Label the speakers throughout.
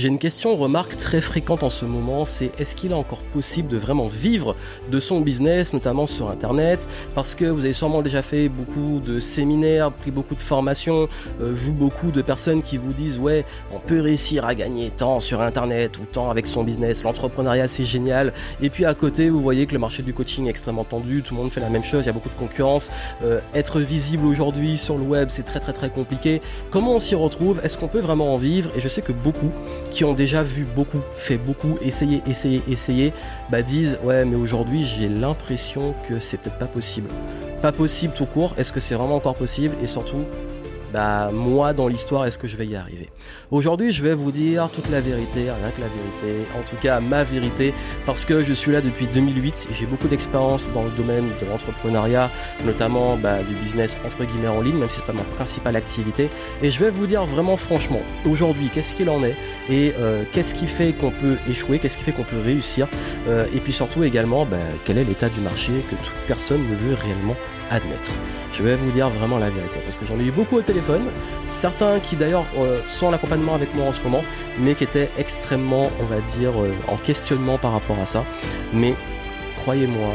Speaker 1: J'ai une question, remarque très fréquente en ce moment, c'est est-ce qu'il est encore possible de vraiment vivre de son business, notamment sur Internet? Parce que vous avez sûrement déjà fait beaucoup de séminaires, pris beaucoup de formations, euh, vu beaucoup de personnes qui vous disent ouais, on peut réussir à gagner tant sur Internet ou tant avec son business, l'entrepreneuriat c'est génial. Et puis à côté, vous voyez que le marché du coaching est extrêmement tendu, tout le monde fait la même chose, il y a beaucoup de concurrence. Euh, être visible aujourd'hui sur le web, c'est très très très compliqué. Comment on s'y retrouve? Est-ce qu'on peut vraiment en vivre? Et je sais que beaucoup qui ont déjà vu beaucoup, fait beaucoup, essayé, essayé, essayé, bah disent ouais mais aujourd'hui j'ai l'impression que c'est peut-être pas possible. Pas possible tout court, est-ce que c'est vraiment encore possible? Et surtout, bah moi dans l'histoire, est-ce que je vais y arriver? Aujourd'hui, je vais vous dire toute la vérité, rien que la vérité, en tout cas ma vérité, parce que je suis là depuis 2008 et j'ai beaucoup d'expérience dans le domaine de l'entrepreneuriat, notamment bah, du business entre guillemets en ligne, même si c'est pas ma principale activité. Et je vais vous dire vraiment franchement, aujourd'hui, qu'est-ce qu'il en est et euh, qu'est-ce qui fait qu'on peut échouer, qu'est-ce qui fait qu'on peut réussir, euh, et puis surtout également, bah, quel est l'état du marché que toute personne ne veut réellement admettre. Je vais vous dire vraiment la vérité, parce que j'en ai eu beaucoup au téléphone, certains qui d'ailleurs euh, sont en accompagnement avec moi en ce moment, mais qui étaient extrêmement, on va dire, euh, en questionnement par rapport à ça. Mais croyez-moi,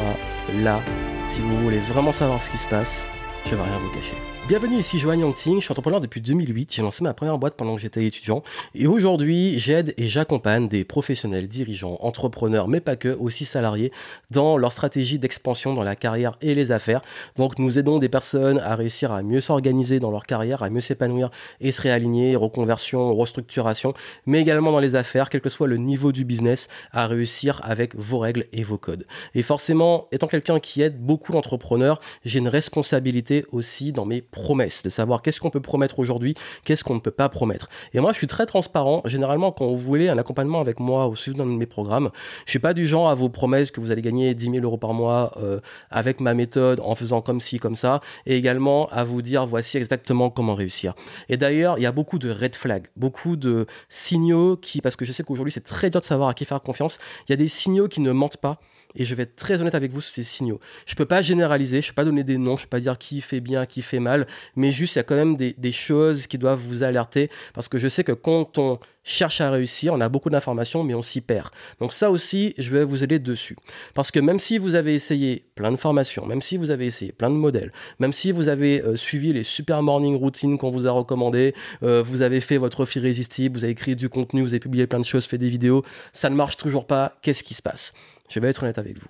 Speaker 1: là, si vous voulez vraiment savoir ce qui se passe, je vais rien vous cacher. Bienvenue ici Joanne Yangting, je suis entrepreneur depuis 2008, j'ai lancé ma première boîte pendant que j'étais étudiant et aujourd'hui j'aide et j'accompagne des professionnels, dirigeants, entrepreneurs mais pas que, aussi salariés dans leur stratégie d'expansion dans la carrière et les affaires. Donc nous aidons des personnes à réussir à mieux s'organiser dans leur carrière, à mieux s'épanouir et se réaligner, reconversion, restructuration, mais également dans les affaires, quel que soit le niveau du business, à réussir avec vos règles et vos codes. Et forcément, étant quelqu'un qui aide beaucoup d'entrepreneurs, j'ai une responsabilité aussi dans mes promesses, de savoir qu'est-ce qu'on peut promettre aujourd'hui, qu'est-ce qu'on ne peut pas promettre. Et moi, je suis très transparent. Généralement, quand vous voulez un accompagnement avec moi au suivant de mes programmes, je suis pas du genre à vous promettre que vous allez gagner 10 000 euros par mois euh, avec ma méthode, en faisant comme ci, comme ça, et également à vous dire voici exactement comment réussir. Et d'ailleurs, il y a beaucoup de red flags, beaucoup de signaux qui, parce que je sais qu'aujourd'hui c'est très dur de savoir à qui faire confiance, il y a des signaux qui ne mentent pas et je vais être très honnête avec vous sur ces signaux. Je ne peux pas généraliser, je ne peux pas donner des noms, je ne peux pas dire qui fait bien, qui fait mal, mais juste il y a quand même des, des, choses qui doivent vous alerter parce que je sais que quand on cherche à réussir, on a beaucoup d'informations, mais on s'y perd. Donc ça aussi, je vais vous aider dessus. Parce que même si vous avez essayé plein de formations, même si vous avez essayé plein de modèles, même si vous avez euh, suivi les super morning routines qu'on vous a recommandées, euh, vous avez fait votre offre irrésistible, vous avez écrit du contenu, vous avez publié plein de choses, fait des vidéos, ça ne marche toujours pas, qu'est-ce qui se passe? Je vais être honnête avec vous.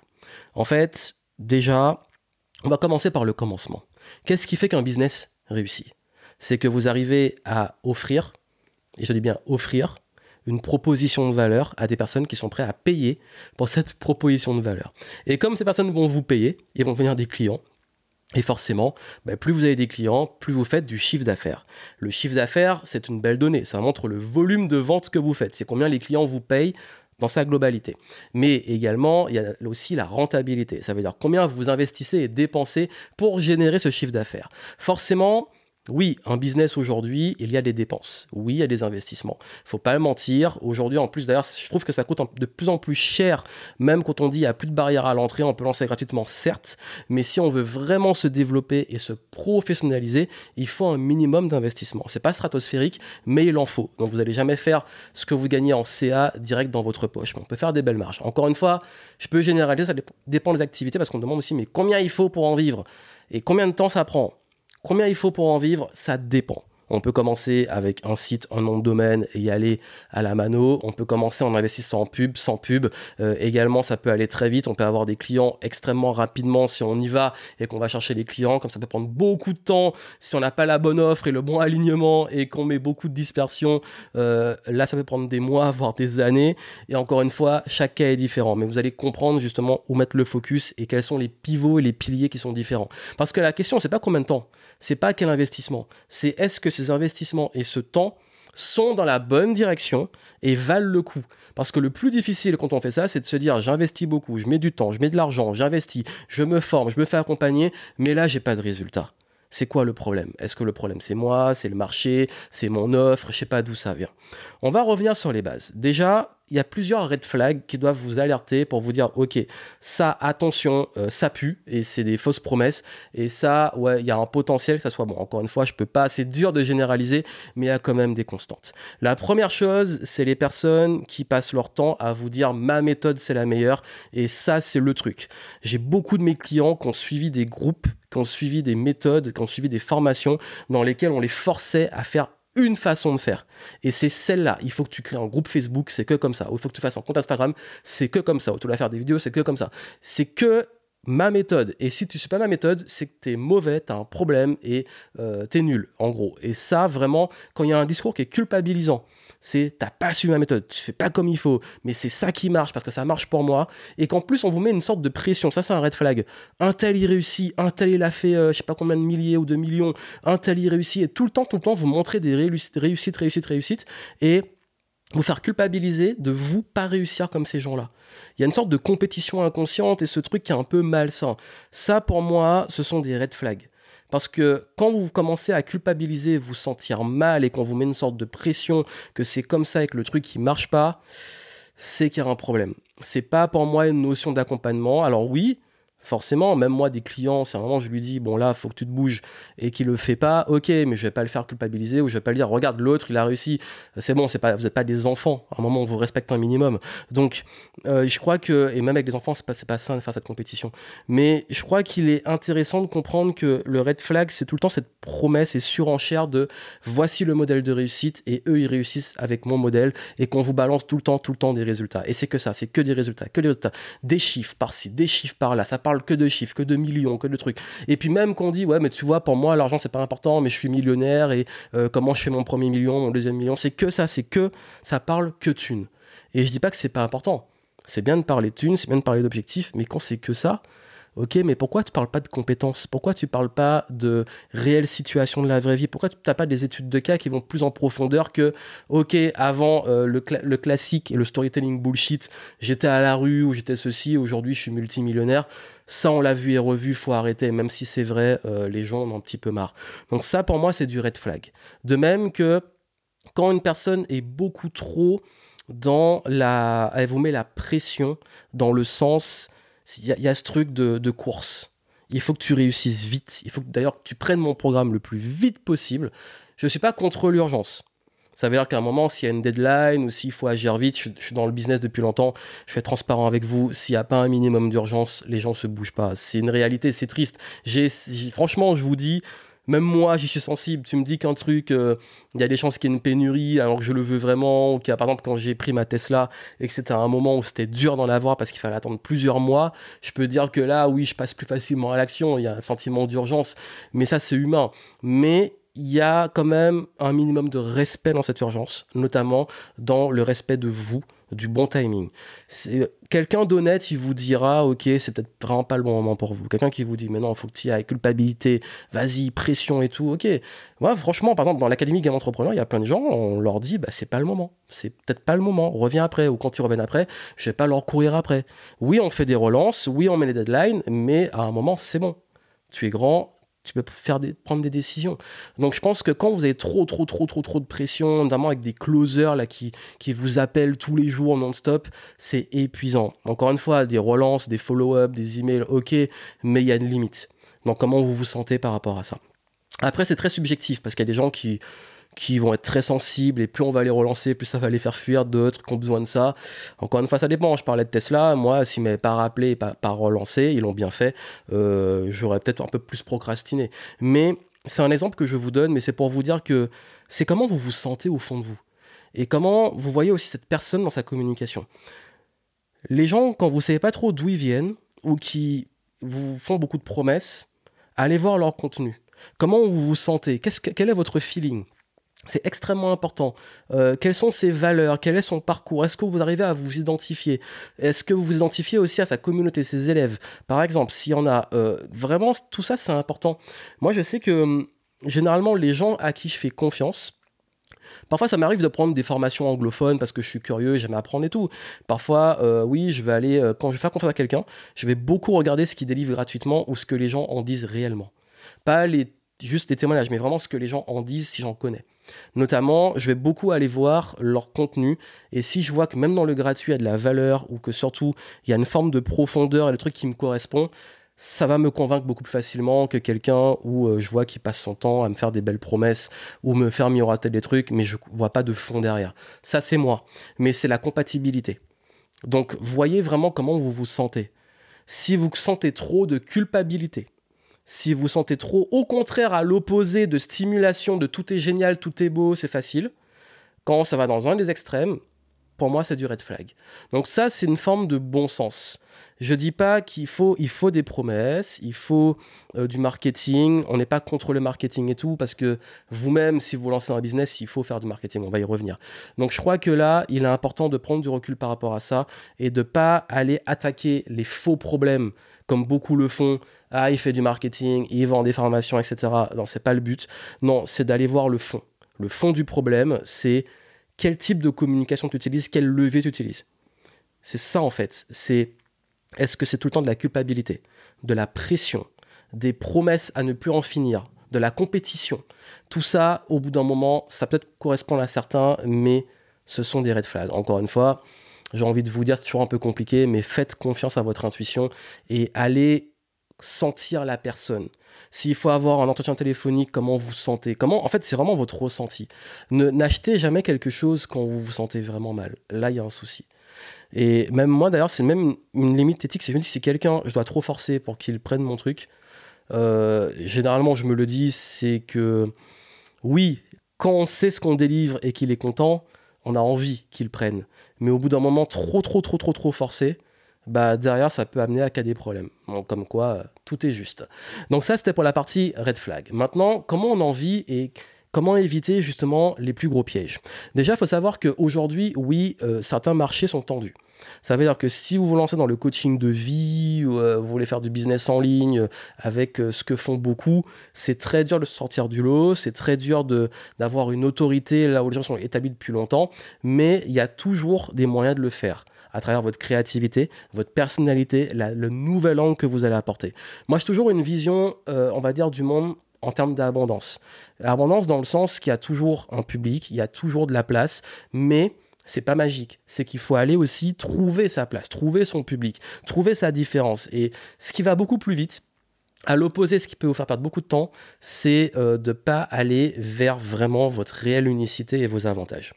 Speaker 1: En fait, déjà, on va commencer par le commencement. Qu'est-ce qui fait qu'un business réussit? C'est que vous arrivez à offrir et je dis bien offrir, une proposition de valeur à des personnes qui sont prêtes à payer pour cette proposition de valeur. Et comme ces personnes vont vous payer, ils vont devenir des clients. Et forcément, bah, plus vous avez des clients, plus vous faites du chiffre d'affaires. Le chiffre d'affaires, c'est une belle donnée. Ça montre le volume de vente que vous faites. C'est combien les clients vous payent dans sa globalité. Mais également, il y a aussi la rentabilité. Ça veut dire combien vous investissez et dépensez pour générer ce chiffre d'affaires. Forcément, oui, un business aujourd'hui, il y a des dépenses. Oui, il y a des investissements. Il Faut pas le mentir. Aujourd'hui, en plus, d'ailleurs, je trouve que ça coûte de plus en plus cher. Même quand on dit qu'il n'y a plus de barrière à l'entrée, on peut lancer gratuitement, certes. Mais si on veut vraiment se développer et se professionnaliser, il faut un minimum d'investissement. C'est pas stratosphérique, mais il en faut. Donc, vous n'allez jamais faire ce que vous gagnez en CA direct dans votre poche. Mais on peut faire des belles marges. Encore une fois, je peux généraliser, ça dépend des activités parce qu'on demande aussi, mais combien il faut pour en vivre? Et combien de temps ça prend? Combien il faut pour en vivre Ça dépend. On peut commencer avec un site, un nom de domaine et y aller à la mano. On peut commencer en investissant en pub, sans pub. Euh, également, ça peut aller très vite. On peut avoir des clients extrêmement rapidement si on y va et qu'on va chercher les clients. Comme ça peut prendre beaucoup de temps si on n'a pas la bonne offre et le bon alignement et qu'on met beaucoup de dispersion. Euh, là, ça peut prendre des mois, voire des années. Et encore une fois, chaque cas est différent. Mais vous allez comprendre justement où mettre le focus et quels sont les pivots et les piliers qui sont différents. Parce que la question, c'est pas combien de temps, c'est pas quel investissement, c'est est-ce que ces investissements et ce temps sont dans la bonne direction et valent le coup. Parce que le plus difficile quand on fait ça, c'est de se dire j'investis beaucoup, je mets du temps, je mets de l'argent, j'investis, je me forme, je me fais accompagner, mais là j'ai pas de résultat. C'est quoi le problème? Est-ce que le problème c'est moi, c'est le marché, c'est mon offre, je sais pas d'où ça vient. On va revenir sur les bases. Déjà, il y a plusieurs red flags qui doivent vous alerter pour vous dire ok ça attention euh, ça pue et c'est des fausses promesses et ça ouais il y a un potentiel que ça soit bon encore une fois je peux pas c'est dur de généraliser mais il y a quand même des constantes. La première chose c'est les personnes qui passent leur temps à vous dire ma méthode c'est la meilleure et ça c'est le truc. J'ai beaucoup de mes clients qui ont suivi des groupes qui ont suivi des méthodes qui ont suivi des formations dans lesquelles on les forçait à faire une façon de faire. Et c'est celle-là. Il faut que tu crées un groupe Facebook, c'est que comme ça. Ou il faut que tu fasses un compte Instagram, c'est que comme ça. Ou tu dois faire des vidéos, c'est que comme ça. C'est que ma méthode. Et si tu ne pas ma méthode, c'est que tu es mauvais, tu un problème et euh, tu nul, en gros. Et ça, vraiment, quand il y a un discours qui est culpabilisant, c'est t'as pas su ma méthode, tu fais pas comme il faut, mais c'est ça qui marche parce que ça marche pour moi, et qu'en plus on vous met une sorte de pression, ça c'est un red flag. Un tel il réussit, un tel il a fait euh, je sais pas combien de milliers ou de millions, un tel il réussit, et tout le temps, tout le temps vous montrez des réussites, réussites, réussites, réussites, et vous faire culpabiliser de vous pas réussir comme ces gens-là. Il y a une sorte de compétition inconsciente et ce truc qui est un peu malsain. Ça, pour moi, ce sont des red flags. Parce que quand vous commencez à culpabiliser, vous sentir mal et qu'on vous met une sorte de pression que c'est comme ça et que le truc qui marche pas, c'est qu'il y a un problème. C'est pas pour moi une notion d'accompagnement. Alors oui, forcément, même moi, des clients, c'est vraiment, je lui dis, bon là, faut que tu te bouges et qu'il le fait pas, ok, mais je vais pas le faire culpabiliser ou je vais pas lui dire, regarde, l'autre, il a réussi, c'est bon, c'est pas, vous n'êtes pas des enfants, à un moment, on vous respecte un minimum. Donc, euh, je crois que, et même avec les enfants, c'est pas, pas sain de faire cette compétition, mais je crois qu'il est intéressant de comprendre que le red flag, c'est tout le temps cette promesse et surenchère de voici le modèle de réussite et eux, ils réussissent avec mon modèle et qu'on vous balance tout le temps, tout le temps des résultats. Et c'est que ça, c'est que des résultats, que des résultats, des chiffres par-ci, des chiffres par-là, ça parle que de chiffres, que de millions, que de trucs. Et puis même qu'on dit, ouais, mais tu vois, pour moi, l'argent, c'est pas important, mais je suis millionnaire et euh, comment je fais mon premier million, mon deuxième million, c'est que ça, c'est que ça parle que thunes. Et je dis pas que c'est pas important. C'est bien de parler thunes, c'est bien de parler d'objectifs, mais quand c'est que ça, Ok, mais pourquoi tu parles pas de compétences? Pourquoi tu parles pas de réelles situations de la vraie vie? Pourquoi tu n'as pas des études de cas qui vont plus en profondeur que, ok, avant euh, le, le, classique et le storytelling bullshit, j'étais à la rue ou j'étais ceci, aujourd'hui je suis multimillionnaire. Ça, on l'a vu et revu, faut arrêter, même si c'est vrai, euh, les gens en ont un petit peu marre. Donc ça, pour moi, c'est du red flag. De même que quand une personne est beaucoup trop dans la... Elle vous met la pression dans le sens il y, a ce truc de, course. Il faut que tu réussisses vite. Il faut d'ailleurs que tu prennes mon programme le plus vite possible. Je ne suis pas contre l'urgence. Ça veut dire qu'à un moment, s'il y a une deadline ou s'il faut agir vite, je, suis dans le business depuis longtemps, je suis transparent avec vous. S'il n'y a pas un minimum d'urgence, les gens ne se bougent pas. C'est une réalité, c'est triste. franchement, je vous dis, même moi, j'y suis sensible. Tu me dis qu'un truc, euh, il y a des chances qu'il y ait une pénurie alors que je le veux vraiment. Ou par exemple, quand j'ai pris ma Tesla et que c'était un moment où c'était dur d'en avoir parce qu'il fallait attendre plusieurs mois, je peux dire que là, oui, je passe plus facilement à l'action. Il y a un sentiment d'urgence. Mais ça, c'est humain. Mais il y a quand même un minimum de respect dans cette urgence, notamment dans le respect de vous, du bon timing. C'est quelqu'un d'honnête, il vous dira, ok, c'est peut-être vraiment pas le bon moment pour vous. Quelqu'un qui vous dit, mais non, faut que tu y ailles, culpabilité, vas-y, pression et tout, ok. Moi, franchement, par exemple, dans l'académie Game Entrepreneur, il y a plein de gens, on leur dit, bah, c'est pas le moment. C'est peut-être pas le moment. Reviens après, ou quand ils reviennent après, je vais pas leur courir après. Oui, on fait des relances, oui, on met les deadlines, mais à un moment, c'est bon. Tu es grand, tu peux faire prendre des décisions. Donc je pense que quand vous avez trop, trop, trop, trop, trop de pression, notamment avec des closers qui, qui vous appellent tous les jours non-stop, c'est épuisant. Encore une fois, des relances, des follow-up, des emails, ok, mais il y a une limite. Donc comment vous vous sentez par rapport à ça? Après, c'est très subjectif parce qu'il y a des gens qui qui vont être très sensibles et plus on va les relancer, plus ça va les faire fuir d'autres qui ont besoin de ça. Encore une fois, ça dépend. Je parlais de Tesla. Moi, s'ils m'avaient pas rappelé, pas, pas relancé, ils l'ont bien fait, euh, j'aurais peut-être un peu plus procrastiné. Mais c'est un exemple que je vous donne, mais c'est pour vous dire que c'est comment vous vous sentez au fond de vous. Et comment vous voyez aussi cette personne dans sa communication. Les gens, quand vous savez pas trop d'où ils viennent, ou qui vous font beaucoup de promesses, allez voir leur contenu. Comment vous vous sentez? Quel est votre feeling? C'est extrêmement important. Euh, quelles sont ses valeurs? Quel est son parcours? Est-ce que vous arrivez à vous identifier? Est-ce que vous vous identifiez aussi à sa communauté, ses élèves? Par exemple, s'il y en a, euh, vraiment, tout ça, c'est important. Moi, je sais que hum, généralement, les gens à qui je fais confiance, Parfois, ça m'arrive de prendre des formations anglophones parce que je suis curieux, j'aime apprendre et tout. Parfois, euh, oui, je vais aller, quand je vais faire confiance à quelqu'un, je vais beaucoup regarder ce qu'il délivre gratuitement ou ce que les gens en disent réellement. Pas les juste des témoignages, mais vraiment ce que les gens en disent si j'en connais. Notamment, je vais beaucoup aller voir leur contenu et si je vois que même dans le gratuit il y a de la valeur ou que surtout il y a une forme de profondeur et le truc qui me correspond, ça va me convaincre beaucoup plus facilement que quelqu'un où euh, je vois qu'il passe son temps à me faire des belles promesses ou me faire miroiter des trucs, mais je vois pas de fond derrière. Ça, c'est moi. Mais c'est la compatibilité. Donc, voyez vraiment comment vous vous sentez. Si vous sentez trop de culpabilité, si vous sentez trop, au contraire, à l'opposé de stimulation, de tout est génial, tout est beau, c'est facile, quand ça va dans un des extrêmes, pour moi, c'est du red flag. Donc ça, c'est une forme de bon sens. Je dis pas qu'il faut, il faut des promesses, il faut euh, du marketing. On n'est pas contre le marketing et tout, parce que vous-même, si vous lancez un business, il faut faire du marketing. On va y revenir. Donc je crois que là, il est important de prendre du recul par rapport à ça et de pas aller attaquer les faux problèmes comme beaucoup le font. Ah, il fait du marketing, il vend des formations, etc. Non, c'est pas le but. Non, c'est d'aller voir le fond. Le fond du problème, c'est quel type de communication tu utilises, quel levier tu utilises. C'est ça en fait. C'est est-ce que c'est tout le temps de la culpabilité, de la pression, des promesses à ne plus en finir, de la compétition? Tout ça, au bout d'un moment, ça peut-être correspondre à certains, mais ce sont des red flags. Encore une fois, j'ai envie de vous dire, c'est toujours un peu compliqué, mais faites confiance à votre intuition et allez sentir la personne. S'il faut avoir un entretien téléphonique, comment vous sentez? Comment En fait, c'est vraiment votre ressenti. Ne n'achetez jamais quelque chose quand vous vous sentez vraiment mal. Là, il y a un souci. Et même moi, d'ailleurs, c'est même une limite éthique. C'est si quelqu'un, je dois trop forcer pour qu'il prenne mon truc. Euh, généralement, je me le dis, c'est que oui, quand on sait ce qu'on délivre et qu'il est content, on a envie qu'il prenne. Mais au bout d'un moment, trop, trop, trop, trop, trop forcé, bah derrière, ça peut amener à cas des problèmes. comme quoi, tout est juste. Donc ça, c'était pour la partie red flag. Maintenant, comment on en vit et comment éviter justement les plus gros pièges? Déjà, il faut savoir qu'aujourd'hui, oui, euh, certains marchés sont tendus. Ça veut dire que si vous vous lancez dans le coaching de vie, ou euh, vous voulez faire du business en ligne euh, avec euh, ce que font beaucoup, c'est très dur de sortir du lot, c'est très dur d'avoir une autorité là où les gens sont établis depuis longtemps, mais il y a toujours des moyens de le faire à travers votre créativité, votre personnalité, le nouvel angle que vous allez apporter. Moi, j'ai toujours une vision, on va dire, du monde en termes d'abondance. Abondance dans le sens qu'il y a toujours un public, il y a toujours de la place, mais c'est pas magique. C'est qu'il faut aller aussi trouver sa place, trouver son public, trouver sa différence. Et ce qui va beaucoup plus vite, à l'opposé, ce qui peut vous faire perdre beaucoup de temps, c'est euh, de ne pas aller vers vraiment votre réelle unicité et vos avantages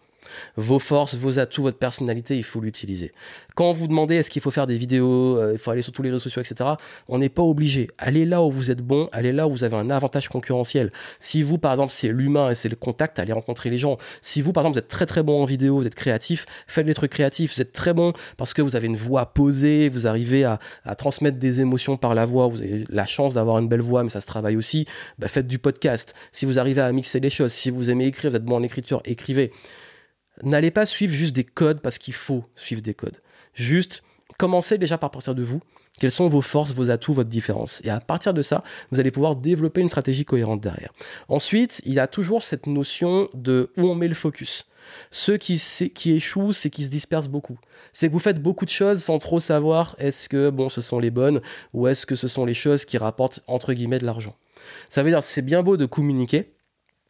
Speaker 1: vos forces, vos atouts, votre personnalité, il faut l'utiliser. Quand vous demandez est-ce qu'il faut faire des vidéos, euh, il faut aller sur tous les réseaux sociaux, etc., on n'est pas obligé. Allez là où vous êtes bon, allez là où vous avez un avantage concurrentiel. Si vous, par exemple, c'est l'humain et c'est le contact, allez rencontrer les gens. Si vous, par exemple, vous êtes très très bon en vidéo, vous êtes créatif, faites des trucs créatifs, vous êtes très bon parce que vous avez une voix posée, vous arrivez à, transmettre des émotions par la voix, vous avez la chance d'avoir une belle voix, mais ça se travaille aussi, bah, faites du podcast. Si vous arrivez à mixer les choses, si vous aimez écrire, vous êtes bon en écriture, écrivez n'allez pas suivre juste des codes parce qu'il faut suivre des codes. Juste, commencez déjà par partir de vous. Quelles sont vos forces, vos atouts, votre différence? Et à partir de ça, vous allez pouvoir développer une stratégie cohérente derrière. Ensuite, il y a toujours cette notion de où on met le focus. Ceux qui, échouent, c'est qu'ils se dispersent beaucoup. C'est que vous faites beaucoup de choses sans trop savoir est-ce que bon, ce sont les bonnes ou est-ce que ce sont les choses qui rapportent entre guillemets de l'argent. Ça veut dire c'est bien beau de communiquer,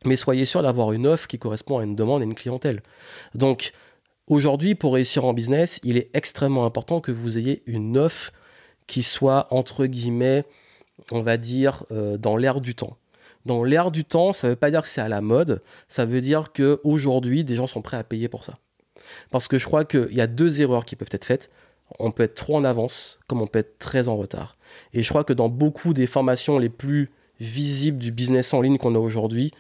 Speaker 1: mais soyez sûr d'avoir une offre qui correspond à une demande et une clientèle. Donc, aujourd'hui, pour réussir en business, il est extrêmement important que vous ayez une offre qui soit, entre guillemets, on va dire, euh, dans l'air du temps. Dans l'air du temps, ça ne veut pas dire que c'est à la mode, ça veut dire qu'aujourd'hui, des gens sont prêts à payer pour ça. Parce que je crois qu'il y a deux erreurs qui peuvent être faites. On peut être trop en avance, comme on peut être très en retard. Et je crois que dans beaucoup des formations les plus visibles du business en ligne qu'on a aujourd'hui,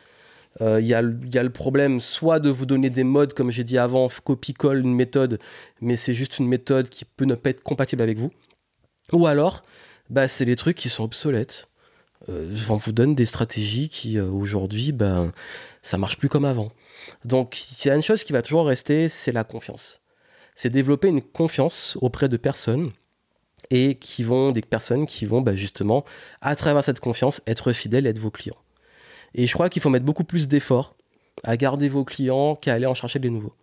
Speaker 1: il euh, y, a le problème soit de vous donner des modes, comme j'ai dit avant, copie-colle une méthode, mais c'est juste une méthode qui peut ne pas être compatible avec vous. Ou alors, bah, c'est des trucs qui sont obsolètes. Euh, on vous donne des stratégies qui, euh, aujourd'hui, ben, ça marche plus comme avant. Donc, il y a une chose qui va toujours rester, c'est la confiance. C'est développer une confiance auprès de personnes et qui vont, des personnes qui vont bah, justement, à travers cette confiance, être fidèles et être vos clients. Et je crois qu'il faut mettre beaucoup plus d'efforts à garder vos clients qu'à aller en chercher des nouveaux.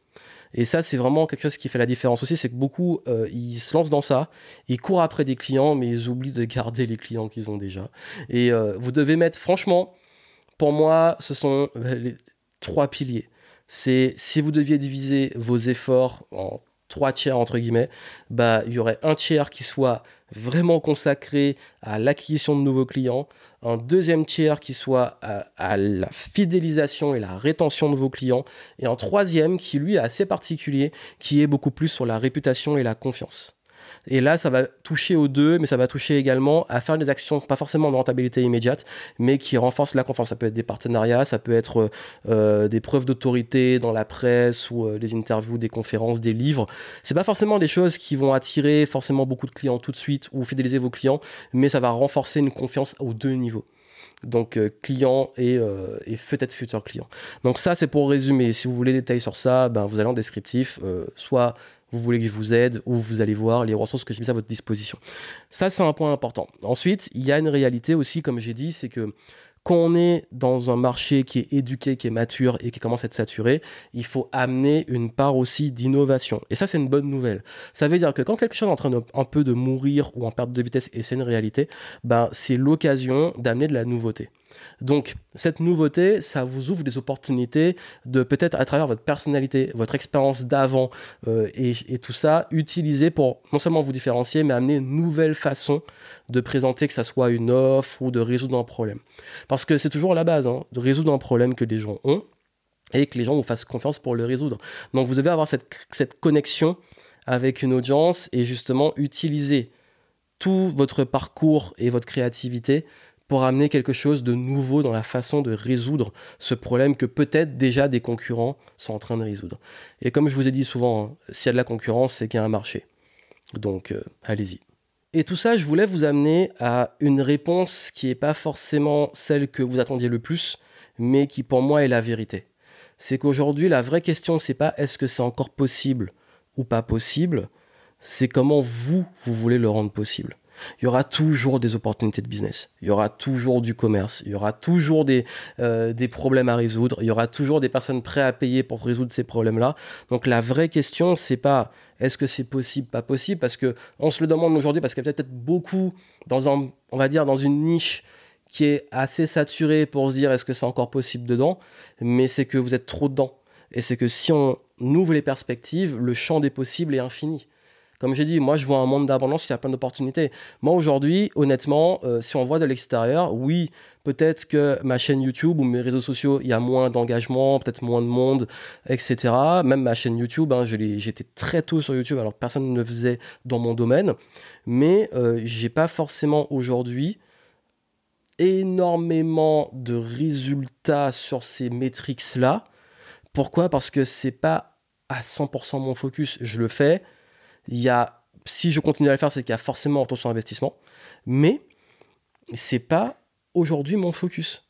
Speaker 1: Et ça, c'est vraiment quelque chose qui fait la différence aussi, c'est que beaucoup, euh, ils se lancent dans ça, ils courent après des clients, mais ils oublient de garder les clients qu'ils ont déjà. Et euh, vous devez mettre, franchement, pour moi, ce sont les trois piliers. C'est si vous deviez diviser vos efforts en trois tiers entre guillemets, bah il y aurait un tiers qui soit vraiment consacré à l'acquisition de nouveaux clients, un deuxième tiers qui soit à, à, la fidélisation et la rétention de vos clients, et un troisième qui lui est assez particulier, qui est beaucoup plus sur la réputation et la confiance. Et là, ça va toucher aux deux, mais ça va toucher également à faire des actions, pas forcément de rentabilité immédiate, mais qui renforcent la confiance. Ça peut être des partenariats, ça peut être euh, des preuves d'autorité dans la presse ou euh, des interviews, des conférences, des livres. C'est pas forcément des choses qui vont attirer forcément beaucoup de clients tout de suite ou fidéliser vos clients, mais ça va renforcer une confiance aux deux niveaux donc euh, client et, euh, peut-être futur client. Donc ça c'est pour résumer. Si vous voulez des détails sur ça, ben, vous allez en descriptif, euh, soit vous voulez que je vous aide ou vous allez voir les ressources que j'ai mises à votre disposition. Ça, c'est un point important. Ensuite, il y a une réalité aussi, comme j'ai dit, c'est que quand on est dans un marché qui est éduqué, qui est mature et qui commence à être saturé, il faut amener une part aussi d'innovation. Et ça, c'est une bonne nouvelle. Ça veut dire que quand quelque chose est en train de, un peu de mourir ou en perte de vitesse, et c'est une réalité, ben, c'est l'occasion d'amener de la nouveauté. Donc, cette nouveauté, ça vous ouvre des opportunités de peut-être à travers votre personnalité, votre expérience d'avant euh, et, tout ça, utiliser pour non seulement vous différencier, mais amener une nouvelle façon de présenter que ça soit une offre ou de résoudre un problème. Parce que c'est toujours la base, hein, de résoudre un problème que les gens ont et que les gens vous fassent confiance pour le résoudre. Donc, vous devez avoir cette, cette connexion avec une audience et justement utiliser tout votre parcours et votre créativité pour amener quelque chose de nouveau dans la façon de résoudre ce problème que peut-être déjà des concurrents sont en train de résoudre. Et comme je vous ai dit souvent, hein, s'il y a de la concurrence, c'est qu'il y a un marché. Donc euh, allez-y. Et tout ça, je voulais vous amener à une réponse qui n'est pas forcément celle que vous attendiez le plus, mais qui pour moi est la vérité. C'est qu'aujourd'hui, la vraie question, c'est pas est-ce que c'est encore possible ou pas possible, c'est comment vous, vous voulez le rendre possible il y aura toujours des opportunités de business, il y aura toujours du commerce, il y aura toujours des, euh, des problèmes à résoudre, il y aura toujours des personnes prêtes à payer pour résoudre ces problèmes-là. Donc la vraie question, c'est pas est-ce que c'est possible, pas possible, parce que on se le demande aujourd'hui parce qu'il y a peut-être beaucoup dans un, on va dire dans une niche qui est assez saturée pour se dire est-ce que c'est encore possible dedans, mais c'est que vous êtes trop dedans. Et c'est que si on ouvre les perspectives, le champ des possibles est infini. Comme j'ai dit, moi je vois un monde d'abondance, il y a plein d'opportunités. Moi aujourd'hui, honnêtement, euh, si on voit de l'extérieur, oui, peut-être que ma chaîne YouTube ou mes réseaux sociaux, il y a moins d'engagement, peut-être moins de monde, etc. Même ma chaîne YouTube, hein, j'étais très tôt sur YouTube, alors personne ne le faisait dans mon domaine. Mais euh, j'ai pas forcément aujourd'hui énormément de résultats sur ces métriques-là. Pourquoi? Parce que c'est pas à 100% mon focus. Je le fais, il y a, si je continue à le faire, c'est qu'il y a forcément un retour sur investissement. Mais c'est pas aujourd'hui mon focus.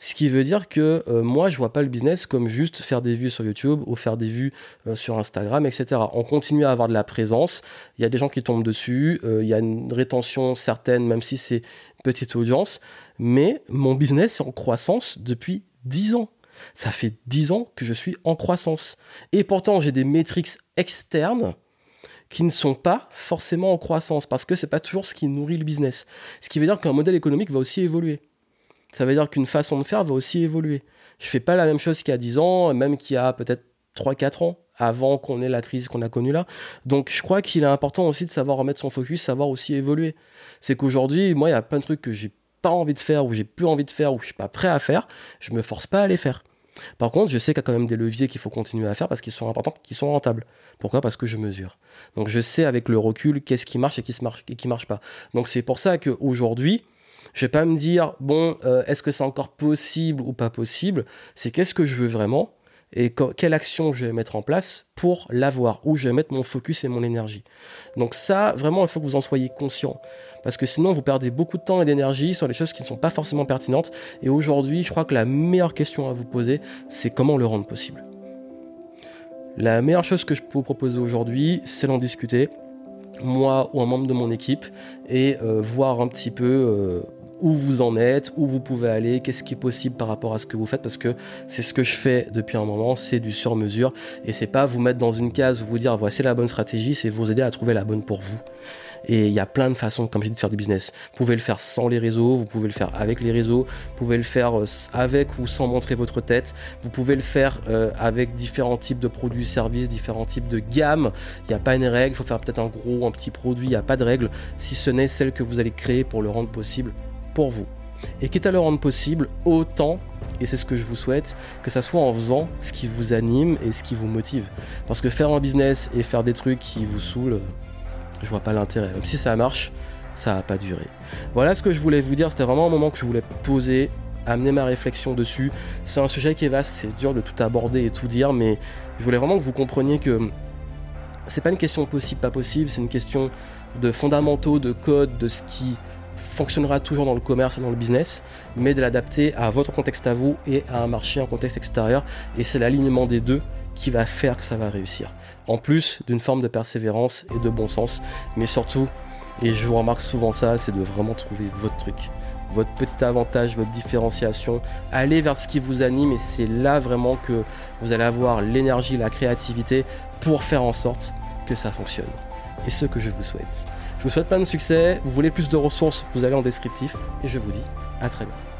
Speaker 1: Ce qui veut dire que euh, moi, je vois pas le business comme juste faire des vues sur YouTube ou faire des vues euh, sur Instagram, etc. On continue à avoir de la présence. Il y a des gens qui tombent dessus. Euh, il y a une rétention certaine, même si c'est petite audience. Mais mon business est en croissance depuis 10 ans. Ça fait 10 ans que je suis en croissance. Et pourtant, j'ai des métriques externes qui ne sont pas forcément en croissance parce que c'est pas toujours ce qui nourrit le business. Ce qui veut dire qu'un modèle économique va aussi évoluer. Ça veut dire qu'une façon de faire va aussi évoluer. Je fais pas la même chose qu'il y a 10 ans, même qu'il y a peut-être 3-4 ans avant qu'on ait la crise qu'on a connue là. Donc je crois qu'il est important aussi de savoir remettre son focus, savoir aussi évoluer. C'est qu'aujourd'hui, moi, il y a plein de trucs que j'ai pas envie de faire ou j'ai plus envie de faire ou je suis pas prêt à faire, je me force pas à les faire. Par contre, je sais qu'il y a quand même des leviers qu'il faut continuer à faire parce qu'ils sont importants, qu'ils sont rentables. Pourquoi? Parce que je mesure. Donc je sais avec le recul qu'est-ce qui marche et qui qui marche pas. Donc c'est pour ça qu'aujourd'hui, je vais pas me dire bon, euh, est-ce que c'est encore possible ou pas possible? C'est qu'est-ce que je veux vraiment? Et quelle action je vais mettre en place pour l'avoir, où je vais mettre mon focus et mon énergie. Donc ça, vraiment, il faut que vous en soyez conscient, parce que sinon, vous perdez beaucoup de temps et d'énergie sur les choses qui ne sont pas forcément pertinentes. Et aujourd'hui, je crois que la meilleure question à vous poser, c'est comment le rendre possible. La meilleure chose que je peux vous proposer aujourd'hui, c'est d'en discuter, moi ou un membre de mon équipe, et euh, voir un petit peu... Euh, où vous en êtes, où vous pouvez aller, qu'est-ce qui est possible par rapport à ce que vous faites, parce que c'est ce que je fais depuis un moment, c'est du sur-mesure, et c'est pas vous mettre dans une case, vous dire voici la bonne stratégie, c'est vous aider à trouver la bonne pour vous. Et il y a plein de façons, comme j'ai dit, de faire du business. Vous pouvez le faire sans les réseaux, vous pouvez le faire avec les réseaux, vous pouvez le faire euh, avec ou sans montrer votre tête, vous pouvez le faire euh, avec différents types de produits, services, différents types de gammes. Il n'y a pas une règle, il faut faire peut-être un gros, un petit produit, il n'y a pas de règle, si ce n'est celle que vous allez créer pour le rendre possible vous. Et quitte à le rendre possible, autant, et c'est ce que je vous souhaite, que ça soit en faisant ce qui vous anime et ce qui vous motive. Parce que faire un business et faire des trucs qui vous saoulent, je vois pas l'intérêt. Même si ça marche, ça va pas durer. Voilà ce que je voulais vous dire, c'était vraiment un moment que je voulais poser, amener ma réflexion dessus. C'est un sujet qui est vaste, c'est dur de tout aborder et tout dire, mais je voulais vraiment que vous compreniez que c'est pas une question possible, pas possible, c'est une question de fondamentaux, de code, de ce qui fonctionnera toujours dans le commerce et dans le business, mais de l'adapter à votre contexte à vous et à un marché, un contexte extérieur. Et c'est l'alignement des deux qui va faire que ça va réussir. En plus d'une forme de persévérance et de bon sens, mais surtout, et je vous remarque souvent ça, c'est de vraiment trouver votre truc, votre petit avantage, votre différenciation, aller vers ce qui vous anime et c'est là vraiment que vous allez avoir l'énergie, la créativité pour faire en sorte que ça fonctionne. Et ce que je vous souhaite. Je vous souhaite plein de succès. Vous voulez plus de ressources, vous allez en descriptif. Et je vous dis à très bientôt.